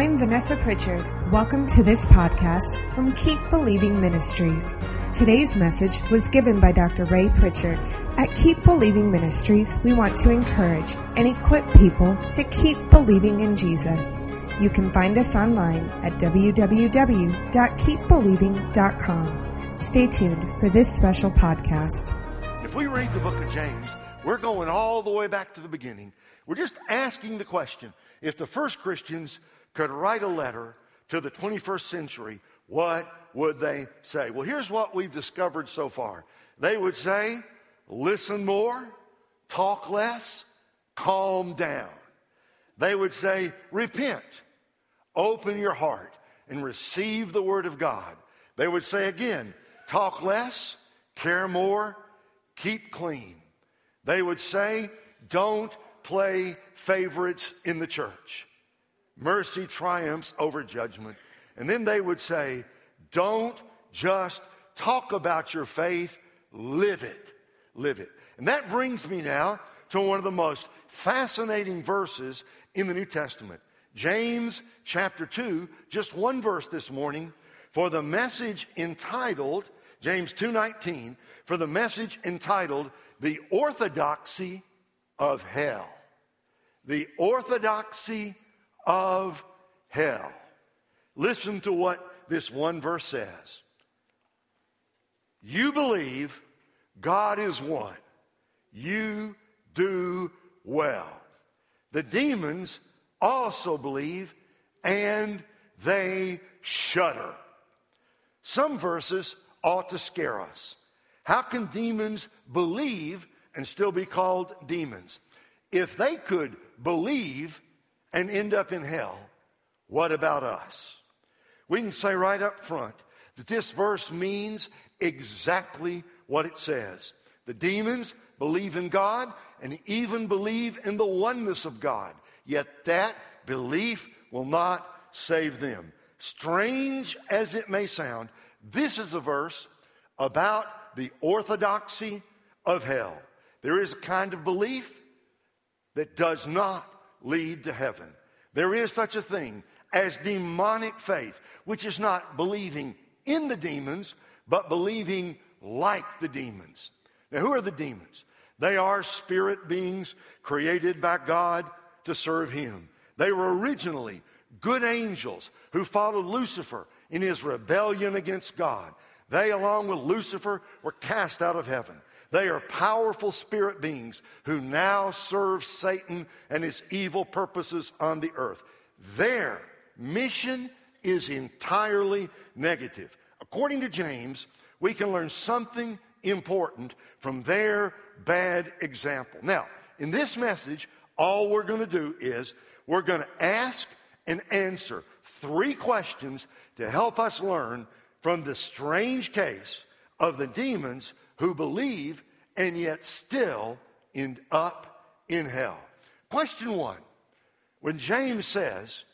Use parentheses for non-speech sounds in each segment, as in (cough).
I'm Vanessa Pritchard. Welcome to this podcast from Keep Believing Ministries. Today's message was given by Dr. Ray Pritchard. At Keep Believing Ministries, we want to encourage and equip people to keep believing in Jesus. You can find us online at www.keepbelieving.com. Stay tuned for this special podcast. If we read the book of James, we're going all the way back to the beginning. We're just asking the question if the first Christians could write a letter to the 21st century, what would they say? Well, here's what we've discovered so far. They would say, listen more, talk less, calm down. They would say, repent, open your heart, and receive the word of God. They would say again, talk less, care more, keep clean. They would say, don't play favorites in the church. Mercy triumphs over judgment. And then they would say, don't just talk about your faith, live it. Live it. And that brings me now to one of the most fascinating verses in the New Testament. James chapter 2, just one verse this morning, for the message entitled, James 2:19, for the message entitled The Orthodoxy of Hell. The Orthodoxy of hell. Listen to what this one verse says. You believe God is one. You do well. The demons also believe and they shudder. Some verses ought to scare us. How can demons believe and still be called demons? If they could believe and end up in hell, what about us? We can say right up front that this verse means exactly what it says. The demons believe in God and even believe in the oneness of God, yet that belief will not save them. Strange as it may sound, this is a verse about the orthodoxy of hell. There is a kind of belief that does not lead to heaven. There is such a thing as demonic faith, which is not believing in the demons, but believing like the demons. Now, who are the demons? They are spirit beings created by God to serve Him. They were originally good angels who followed Lucifer in his rebellion against God. They, along with Lucifer, were cast out of heaven. They are powerful spirit beings who now serve Satan and his evil purposes on the earth. Their mission is entirely negative. According to James, we can learn something important from their bad example. Now, in this message, all we're going to do is we're going to ask and answer three questions to help us learn from the strange case of the demons who believe and yet still end up in hell. Question one When James says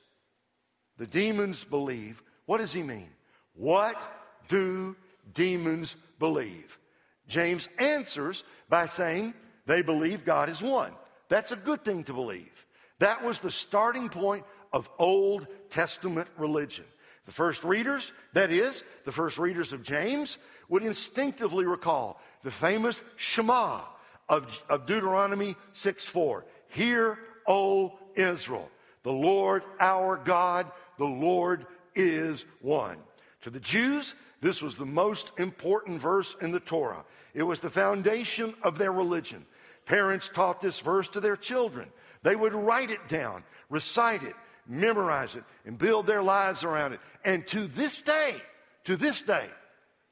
the demons believe, what does he mean? What do demons believe? James answers by saying they believe God is one. That's a good thing to believe. That was the starting point of Old Testament religion. The first readers, that is, the first readers of James, would instinctively recall the famous Shema of, of Deuteronomy 6 4. Hear, O Israel, the Lord our God, the Lord is one. To the Jews, this was the most important verse in the Torah. It was the foundation of their religion. Parents taught this verse to their children. They would write it down, recite it, memorize it, and build their lives around it. And to this day, to this day,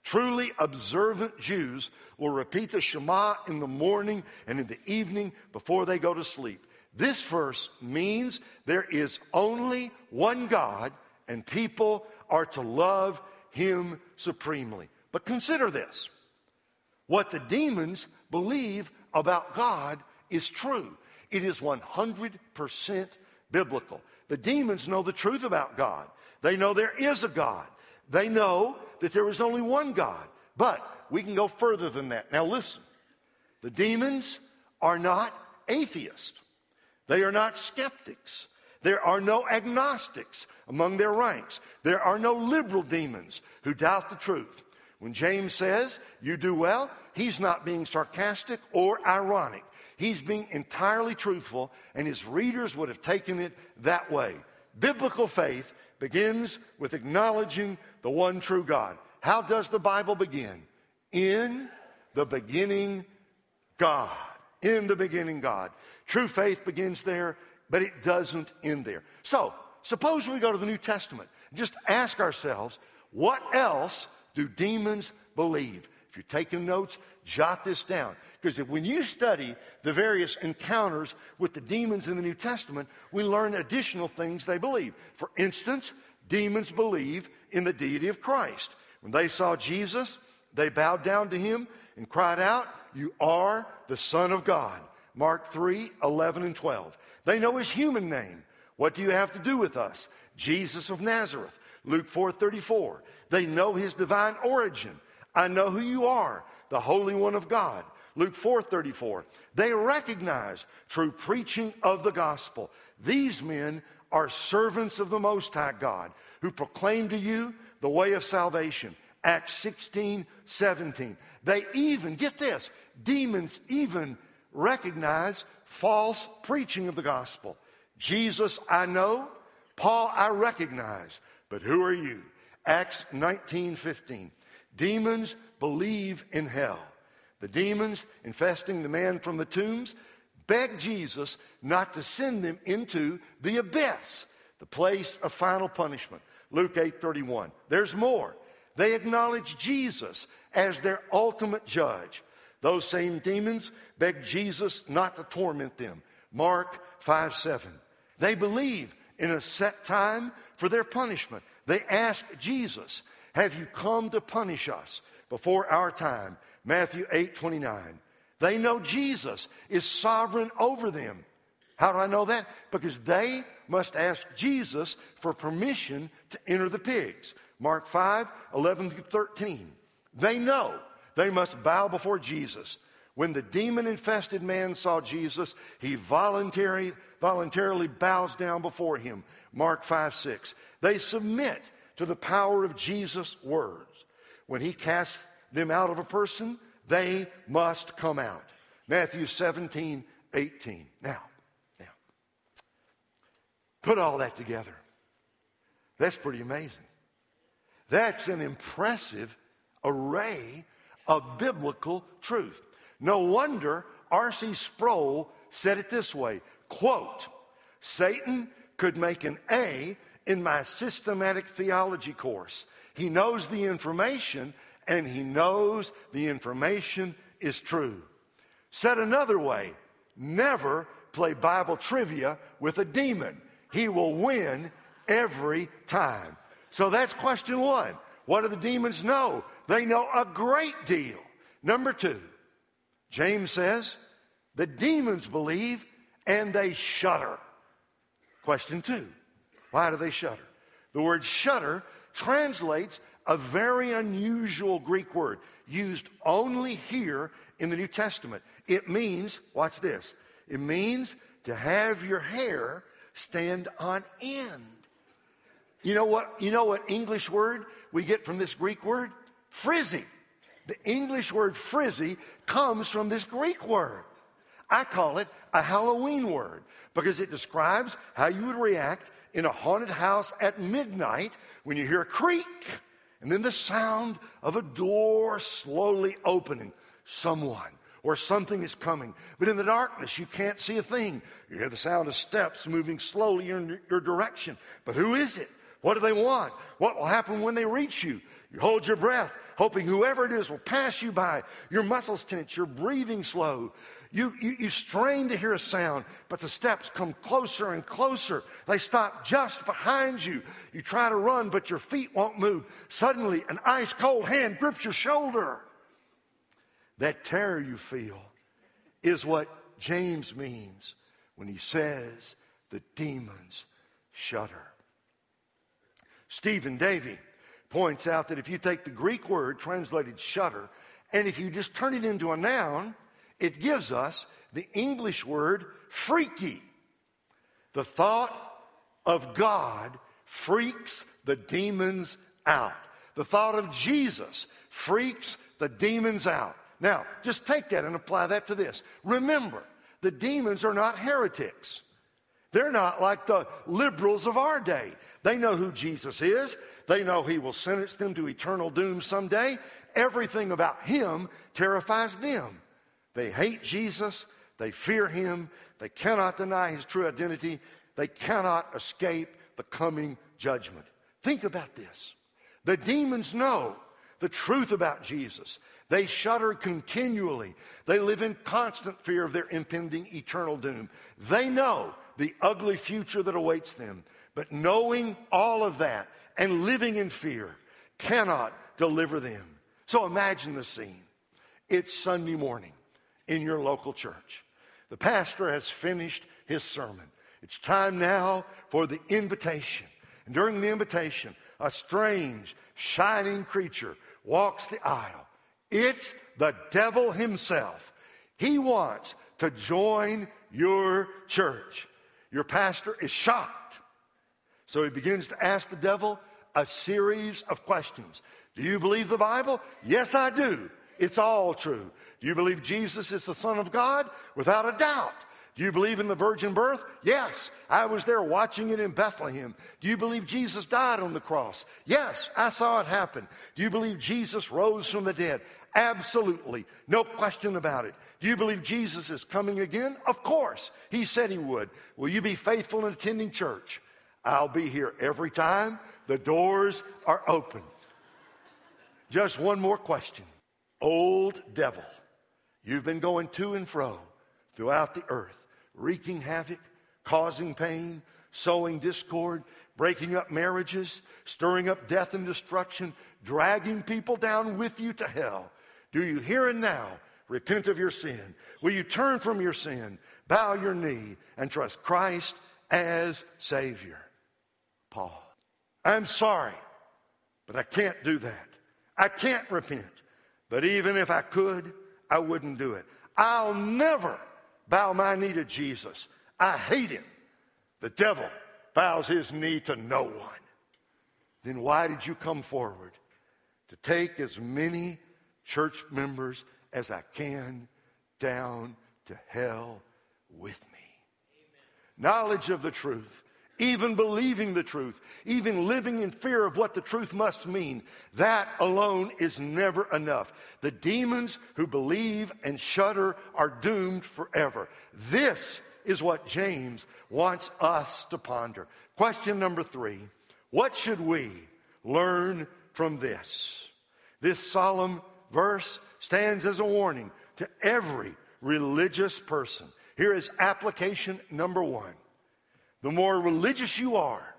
truly observant Jews will repeat the Shema in the morning and in the evening before they go to sleep. This verse means there is only one God and people are to love him supremely. But consider this what the demons believe about God is true, it is 100% biblical. The demons know the truth about God. They know there is a God. They know that there is only one God. But we can go further than that. Now, listen the demons are not atheists, they are not skeptics. There are no agnostics among their ranks. There are no liberal demons who doubt the truth. When James says, You do well, he's not being sarcastic or ironic. He's being entirely truthful, and his readers would have taken it that way. Biblical faith begins with acknowledging the one true God. How does the Bible begin? In the beginning, God. In the beginning, God. True faith begins there but it doesn't end there. So, suppose we go to the New Testament just ask ourselves, what else do demons believe? If you're taking notes, jot this down. Because when you study the various encounters with the demons in the New Testament, we learn additional things they believe. For instance, demons believe in the deity of Christ. When they saw Jesus, they bowed down to him and cried out, You are the Son of God. Mark 3 11 and 12. They know his human name. What do you have to do with us? Jesus of Nazareth. Luke 4 34. They know his divine origin. I know who you are, the Holy One of God. Luke 4 34. They recognize true preaching of the gospel. These men are servants of the Most High God who proclaim to you the way of salvation. Acts 16 17. They even, get this, demons even recognize false preaching of the gospel. Jesus, I know. Paul, I recognize. But who are you? Acts 19 15. Demons believe in hell. The demons infesting the man from the tombs beg Jesus not to send them into the abyss, the place of final punishment. Luke 8 31. There's more. They acknowledge Jesus as their ultimate judge. Those same demons beg Jesus not to torment them. Mark 5 7. They believe in a set time for their punishment. They ask Jesus, Have you come to punish us before our time? Matthew 8 29. They know Jesus is sovereign over them. How do I know that? Because they must ask Jesus for permission to enter the pigs. Mark 5 11 through 13. They know they must bow before Jesus. When the demon infested man saw Jesus, he voluntarily, voluntarily bows down before him. Mark 5 6. They submit to the power of Jesus' words. When he casts them out of a person, they must come out. Matthew 17 18. Now, now, put all that together. That's pretty amazing. That's an impressive array of biblical truth. No wonder R.C. Sproul said it this way quote, Satan could make an A in my systematic theology course. He knows the information and he knows the information is true. Said another way, never play Bible trivia with a demon. He will win every time. So that's question one. What do the demons know? They know a great deal. Number two, James says, the demons believe and they shudder. Question two, why do they shudder? The word shudder translates a very unusual Greek word used only here in the New Testament. It means, watch this, it means to have your hair stand on end. You know what? You know what English word we get from this Greek word? Frizzy. The English word frizzy comes from this Greek word. I call it a Halloween word because it describes how you would react in a haunted house at midnight when you hear a creak and then the sound of a door slowly opening. Someone or something is coming. But in the darkness, you can't see a thing. You hear the sound of steps moving slowly in your direction. But who is it? What do they want? What will happen when they reach you? You hold your breath, hoping whoever it is will pass you by. Your muscles tense, you're breathing slow. You, you, you strain to hear a sound, but the steps come closer and closer. They stop just behind you. You try to run, but your feet won't move. Suddenly, an ice cold hand grips your shoulder. That terror you feel is what James means when he says the demons shudder. Stephen Davey points out that if you take the Greek word translated shudder, and if you just turn it into a noun, it gives us the English word freaky. The thought of God freaks the demons out. The thought of Jesus freaks the demons out. Now, just take that and apply that to this. Remember, the demons are not heretics. They're not like the liberals of our day. They know who Jesus is. They know he will sentence them to eternal doom someday. Everything about him terrifies them. They hate Jesus. They fear him. They cannot deny his true identity. They cannot escape the coming judgment. Think about this. The demons know the truth about Jesus. They shudder continually. They live in constant fear of their impending eternal doom. They know the ugly future that awaits them. But knowing all of that and living in fear cannot deliver them. So imagine the scene. It's Sunday morning in your local church. The pastor has finished his sermon. It's time now for the invitation. And during the invitation, a strange, shining creature walks the aisle. It's the devil himself. He wants to join your church. Your pastor is shocked. So he begins to ask the devil a series of questions. Do you believe the Bible? Yes, I do. It's all true. Do you believe Jesus is the Son of God? Without a doubt. Do you believe in the virgin birth? Yes, I was there watching it in Bethlehem. Do you believe Jesus died on the cross? Yes, I saw it happen. Do you believe Jesus rose from the dead? Absolutely. No question about it. Do you believe Jesus is coming again? Of course. He said he would. Will you be faithful in attending church? I'll be here every time the doors are open. Just one more question. Old devil, you've been going to and fro throughout the earth wreaking havoc, causing pain, sowing discord, breaking up marriages, stirring up death and destruction, dragging people down with you to hell. Do you here and now repent of your sin? Will you turn from your sin, bow your knee, and trust Christ as Savior? Paul. I'm sorry, but I can't do that. I can't repent. But even if I could, I wouldn't do it. I'll never bow my knee to Jesus. I hate him. The devil bows his knee to no one. Then why did you come forward? To take as many church members as I can down to hell with me. Amen. Knowledge of the truth even believing the truth, even living in fear of what the truth must mean, that alone is never enough. The demons who believe and shudder are doomed forever. This is what James wants us to ponder. Question number three What should we learn from this? This solemn verse stands as a warning to every religious person. Here is application number one the more religious you are,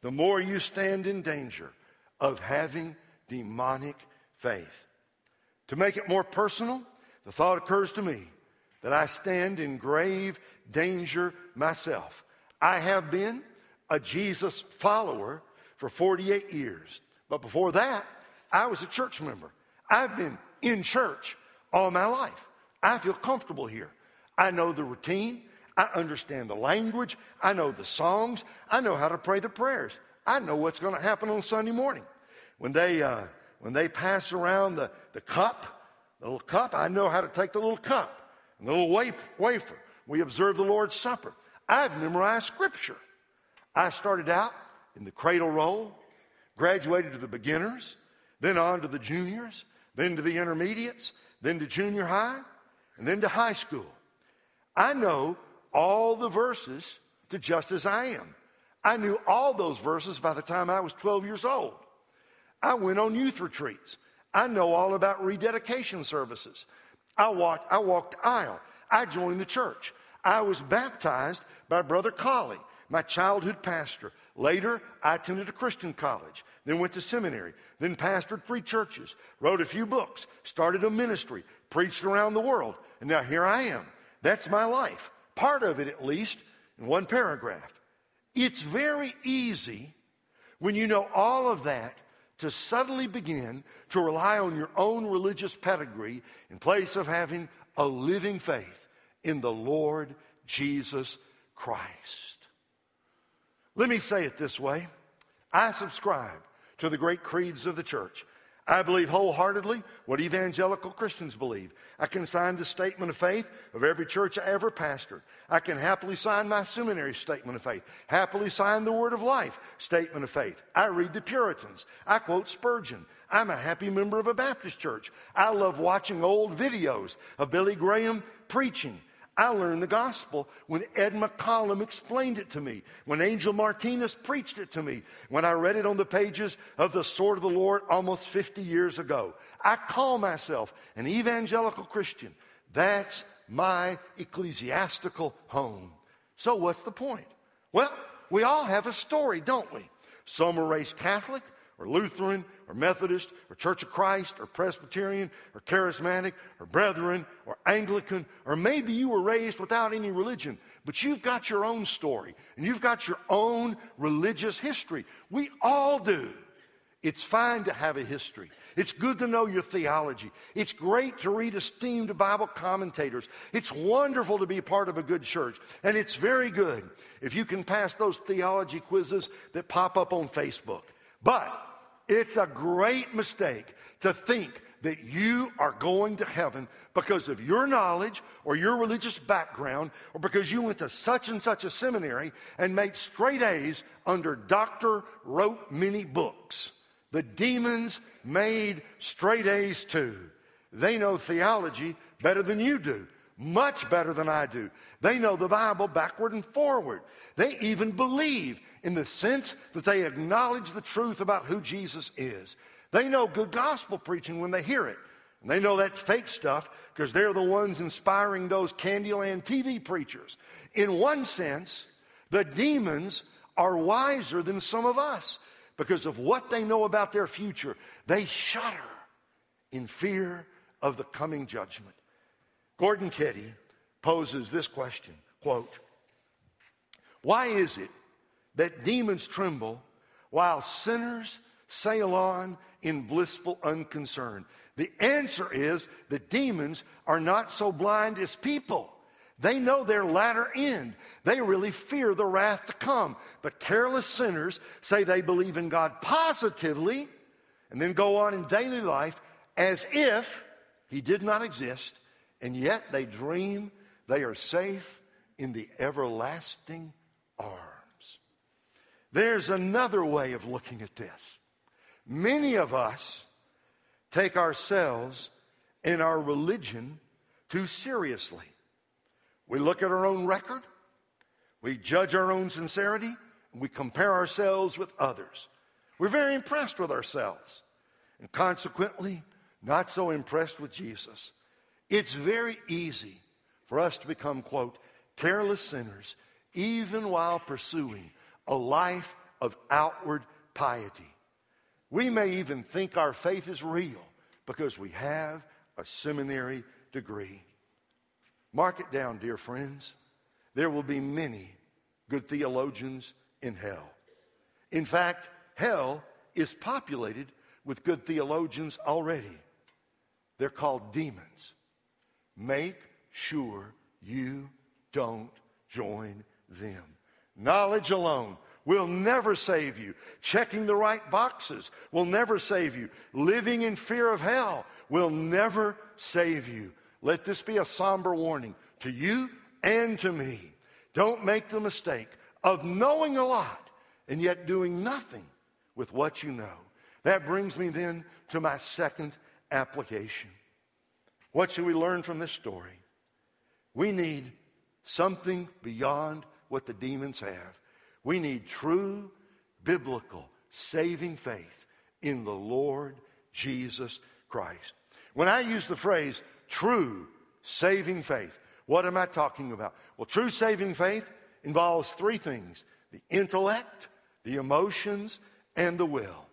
the more you stand in danger of having demonic faith. To make it more personal, the thought occurs to me that I stand in grave danger myself. I have been a Jesus follower for 48 years. But before that, I was a church member. I've been in church all my life. I feel comfortable here. I know the routine. I understand the language. I know the songs. I know how to pray the prayers. I know what's going to happen on Sunday morning. When they, uh, when they pass around the, the cup, the little cup, I know how to take the little cup and the little wafer. We observe the Lord's Supper. I've memorized Scripture. I started out in the cradle roll, graduated to the beginners, then on to the juniors, then to the intermediates, then to junior high, and then to high school. I know all the verses to just as I am. I knew all those verses by the time I was 12 years old. I went on youth retreats. I know all about rededication services. I walked, I walked aisle. I joined the church. I was baptized by Brother Colley, my childhood pastor. Later, I attended a Christian college, then went to seminary, then pastored three churches, wrote a few books, started a ministry, preached around the world, and now here I am. That's my life part of it at least, in one paragraph. It's very easy when you know all of that to suddenly begin to rely on your own religious pedigree in place of having a living faith in the Lord Jesus Christ. Let me say it this way I subscribe to the great creeds of the church. I believe wholeheartedly what evangelical Christians believe. I can sign the statement of faith of every church I ever pastored. I can happily sign my seminary statement of faith, happily sign the Word of Life statement of faith. I read the Puritans. I quote Spurgeon. I'm a happy member of a Baptist church. I love watching old videos of Billy Graham preaching. I learned the gospel when Ed McCollum explained it to me, when Angel Martinez preached it to me, when I read it on the pages of the Sword of the Lord almost 50 years ago. I call myself an evangelical Christian. That's my ecclesiastical home. So, what's the point? Well, we all have a story, don't we? Some are raised Catholic, or Lutheran or Methodist or Church of Christ or Presbyterian or Charismatic or Brethren or Anglican, or maybe you were raised without any religion, but you've got your own story and you've got your own religious history. We all do. It's fine to have a history. It's good to know your theology. It's great to read esteemed Bible commentators. It's wonderful to be part of a good church. And it's very good if you can pass those theology quizzes that pop up on Facebook. But it's a great mistake to think that you are going to heaven because of your knowledge or your religious background or because you went to such and such a seminary and made straight A's under doctor wrote many books. The demons made straight A's too. They know theology better than you do, much better than I do. They know the Bible backward and forward. They even believe in the sense that they acknowledge the truth about who Jesus is. They know good gospel preaching when they hear it. And they know that fake stuff because they're the ones inspiring those Candyland TV preachers. In one sense, the demons are wiser than some of us because of what they know about their future. They shudder in fear of the coming judgment. Gordon Keddie poses this question, quote, why is it that demons tremble while sinners sail on in blissful unconcern? The answer is the demons are not so blind as people. They know their latter end. They really fear the wrath to come. But careless sinners say they believe in God positively and then go on in daily life as if He did not exist, and yet they dream they are safe in the everlasting arms. There's another way of looking at this. Many of us take ourselves and our religion too seriously. We look at our own record, we judge our own sincerity, and we compare ourselves with others. We're very impressed with ourselves, and consequently, not so impressed with Jesus. It's very easy for us to become, quote, careless sinners, even while pursuing a life of outward piety. We may even think our faith is real because we have a seminary degree. Mark it down, dear friends. There will be many good theologians in hell. In fact, hell is populated with good theologians already. They're called demons. Make sure you don't join them. Knowledge alone will never save you. Checking the right boxes will never save you. Living in fear of hell will never save you. Let this be a somber warning to you and to me. Don't make the mistake of knowing a lot and yet doing nothing with what you know. That brings me then to my second application. What should we learn from this story? We need something beyond what the demons have. We need true biblical saving faith in the Lord Jesus Christ. When I use the phrase true saving faith, what am I talking about? Well, true saving faith involves three things the intellect, the emotions, and the will.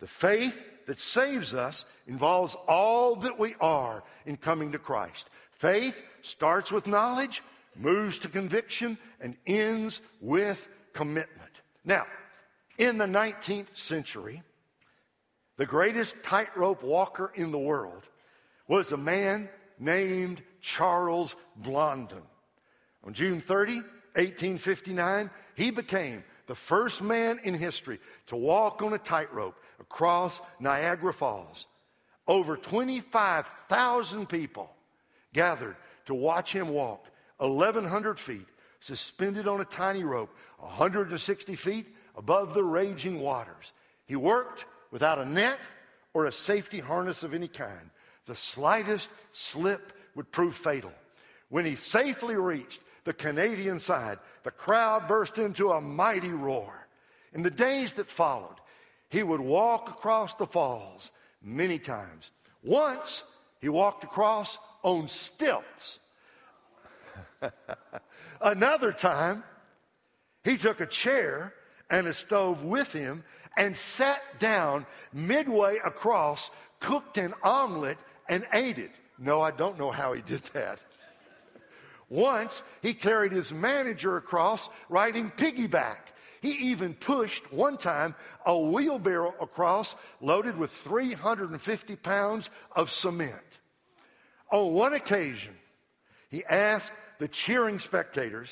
The faith that saves us involves all that we are in coming to Christ. Faith starts with knowledge, moves to conviction, and ends with commitment. Now, in the 19th century, the greatest tightrope walker in the world was a man named Charles Blondin. On June 30, 1859, he became the first man in history to walk on a tightrope across Niagara Falls. Over 25,000 people gathered to watch him walk 1,100 feet, suspended on a tiny rope, 160 feet above the raging waters. He worked without a net or a safety harness of any kind. The slightest slip would prove fatal. When he safely reached the Canadian side, the crowd burst into a mighty roar. In the days that followed, he would walk across the falls many times. Once, he walked across on stilts. (laughs) Another time, he took a chair and a stove with him and sat down midway across, cooked an omelet, and ate it. No, I don't know how he did that. Once he carried his manager across riding piggyback. He even pushed one time a wheelbarrow across loaded with 350 pounds of cement. On one occasion, he asked the cheering spectators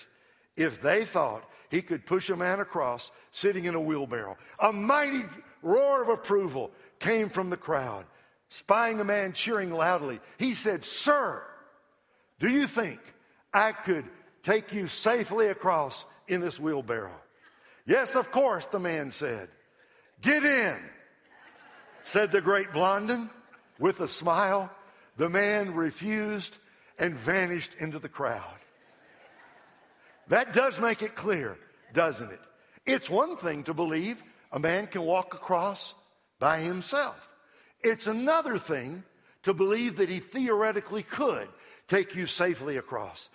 if they thought he could push a man across sitting in a wheelbarrow. A mighty roar of approval came from the crowd. Spying a man cheering loudly, he said, Sir, do you think I could take you safely across in this wheelbarrow? Yes, of course, the man said. Get in, said the great Blondin with a smile. The man refused and vanished into the crowd. That does make it clear, doesn't it? It's one thing to believe a man can walk across by himself. It's another thing to believe that he theoretically could take you safely across.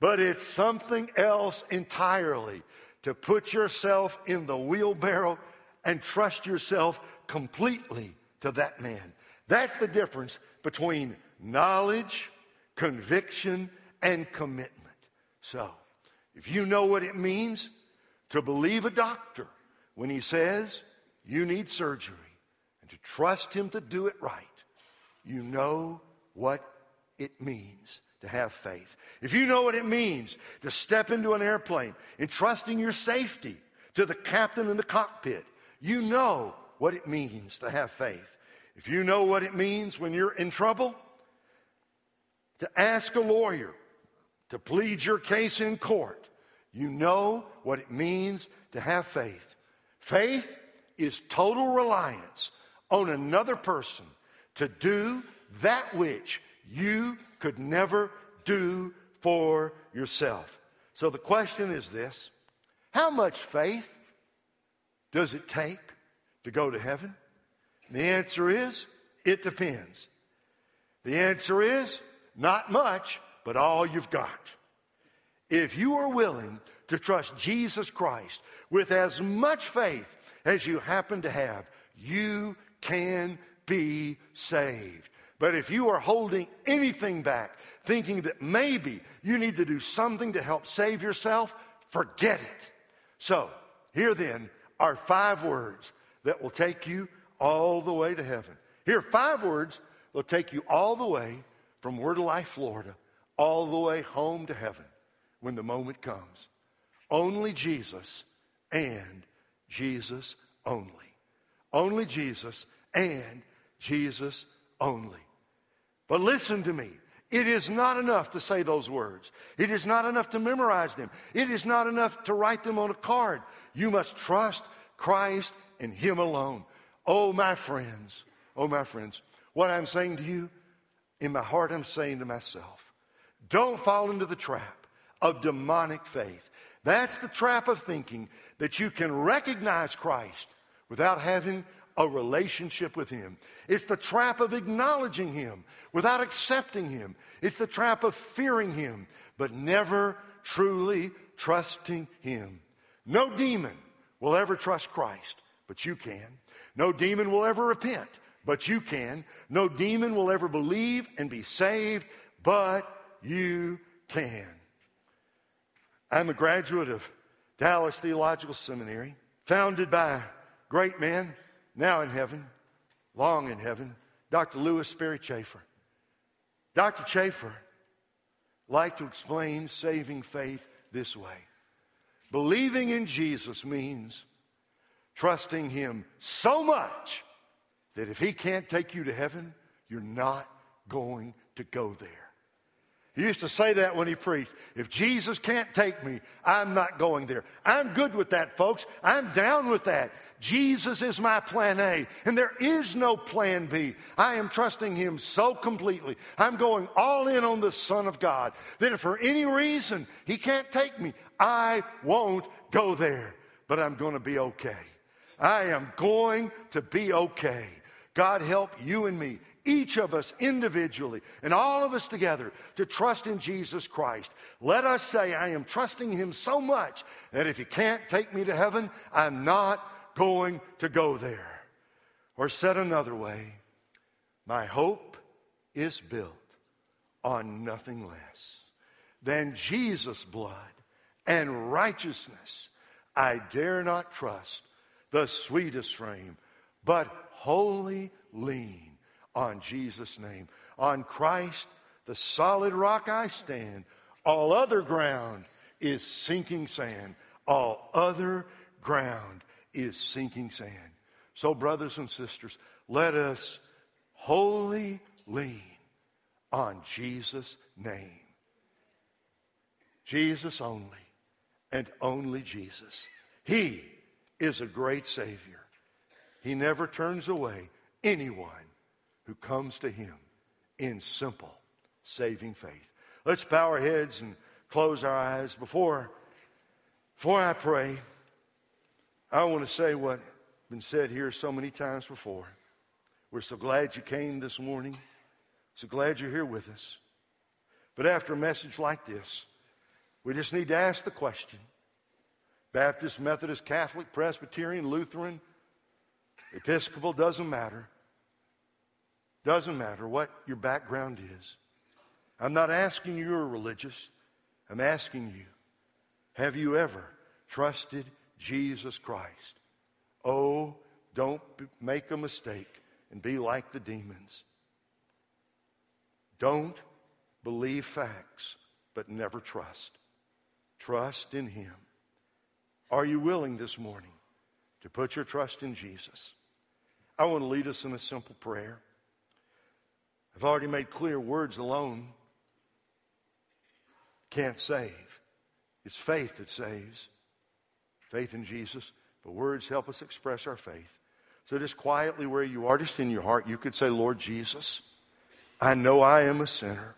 But it's something else entirely to put yourself in the wheelbarrow and trust yourself completely to that man. That's the difference between knowledge, conviction, and commitment. So, if you know what it means to believe a doctor when he says you need surgery and to trust him to do it right, you know what it means to have faith. If you know what it means to step into an airplane entrusting your safety to the captain in the cockpit, you know what it means to have faith. If you know what it means when you're in trouble, to ask a lawyer to plead your case in court, you know what it means to have faith. Faith is total reliance on another person to do that which you could never do for yourself. So the question is this How much faith does it take to go to heaven? the answer is it depends. The answer is not much, but all you've got. If you are willing to trust Jesus Christ with as much faith as you happen to have, you can be saved. But if you are holding anything back, thinking that maybe you need to do something to help save yourself, forget it. So, here then are five words that will take you all the way to heaven. Here, five words will take you all the way from Word of Life, Florida, all the way home to heaven when the moment comes. Only Jesus and Jesus only. Only Jesus and Jesus only. But listen to me. It is not enough to say those words. It is not enough to memorize them. It is not enough to write them on a card. You must trust Christ and Him alone. Oh, my friends. Oh, my friends. What I'm saying to you, in my heart, I'm saying to myself, don't fall into the trap of demonic faith. That's the trap of thinking that you can recognize Christ without having a relationship with Him. It's the trap of acknowledging Him without accepting Him. It's the trap of fearing Him, but never truly trusting Him. No demon will ever trust Christ, but you can. No demon will ever repent, but you can. No demon will ever believe and be saved, but you can. I'm a graduate of Dallas Theological Seminary, founded by great man, now in heaven, long in heaven, Dr. Lewis Sperry Chafer. Dr. Chafer liked to explain saving faith this way Believing in Jesus means trusting Him so much that if He can't take you to heaven, you're not going to go there. He used to say that when he preached. If Jesus can't take me, I'm not going there. I'm good with that, folks. I'm down with that. Jesus is my plan A, and there is no plan B. I am trusting him so completely. I'm going all in on the Son of God that if for any reason he can't take me, I won't go there. But I'm going to be okay. I am going to be okay. God help you and me each of us individually and all of us together to trust in Jesus Christ. Let us say, I am trusting Him so much that if He can't take me to heaven, I'm not going to go there. Or said another way, my hope is built on nothing less than Jesus' blood and righteousness. I dare not trust the sweetest frame, but wholly lean on Jesus' name. On Christ, the solid rock I stand. All other ground is sinking sand. All other ground is sinking sand. So, brothers and sisters, let us wholly lean on Jesus' name. Jesus only, and only Jesus. He is a great Savior. He never turns away anyone who comes to him in simple, saving faith. Let's bow our heads and close our eyes. Before, before I pray, I want to say what has been said here so many times before. We're so glad you came this morning. So glad you're here with us. But after a message like this, we just need to ask the question Baptist, Methodist, Catholic, Presbyterian, Lutheran, Episcopal, doesn't matter. Doesn't matter what your background is. I'm not asking you you're religious. I'm asking you, have you ever trusted Jesus Christ? Oh, don't make a mistake and be like the demons. Don't believe facts, but never trust. Trust in Him. Are you willing this morning to put your trust in Jesus? I want to lead us in a simple prayer. I've already made clear words alone can't save. It's faith that saves. Faith in Jesus. But words help us express our faith. So just quietly where you are, just in your heart, you could say, Lord Jesus, I know I am a sinner.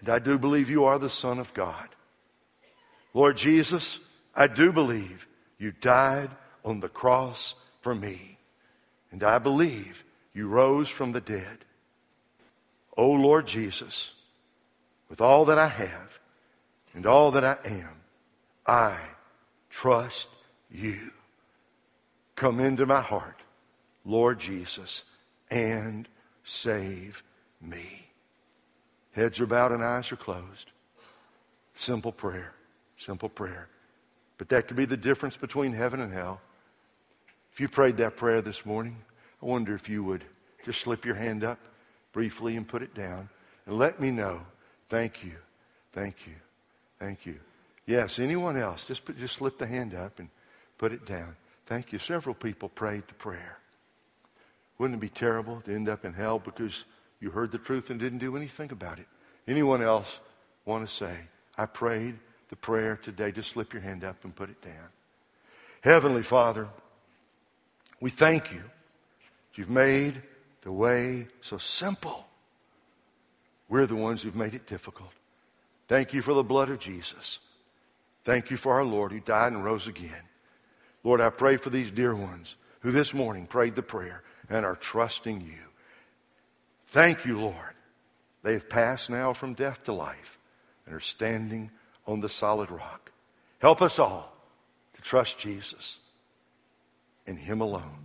And I do believe you are the Son of God. Lord Jesus, I do believe you died on the cross for me. And I believe you rose from the dead. O Lord Jesus, with all that I have and all that I am, I trust you. Come into my heart, Lord Jesus, and save me. Heads are bowed and eyes are closed. Simple prayer. Simple prayer. But that could be the difference between heaven and hell. If you prayed that prayer this morning, I wonder if you would just slip your hand up briefly and put it down and let me know. Thank you. Thank you. Thank you. Yes, anyone else, just, put, just slip the hand up and put it down. Thank you. Several people prayed the prayer. Wouldn't it be terrible to end up in hell because you heard the truth and didn't do anything about it? Anyone else want to say, I prayed the prayer today? Just slip your hand up and put it down. Heavenly Father, we thank you. You've made the way so simple. We're the ones who've made it difficult. Thank you for the blood of Jesus. Thank you for our Lord who died and rose again. Lord, I pray for these dear ones who this morning prayed the prayer and are trusting you. Thank you, Lord. They've passed now from death to life and are standing on the solid rock. Help us all to trust Jesus and Him alone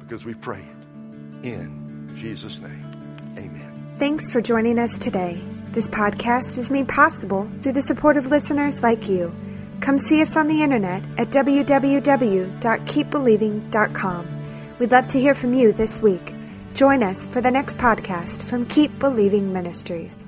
because we pray it in Jesus' name. Amen. Thanks for joining us today. This podcast is made possible through the support of listeners like you. Come see us on the internet at www.keepbelieving.com. We'd love to hear from you this week. Join us for the next podcast from Keep Believing Ministries.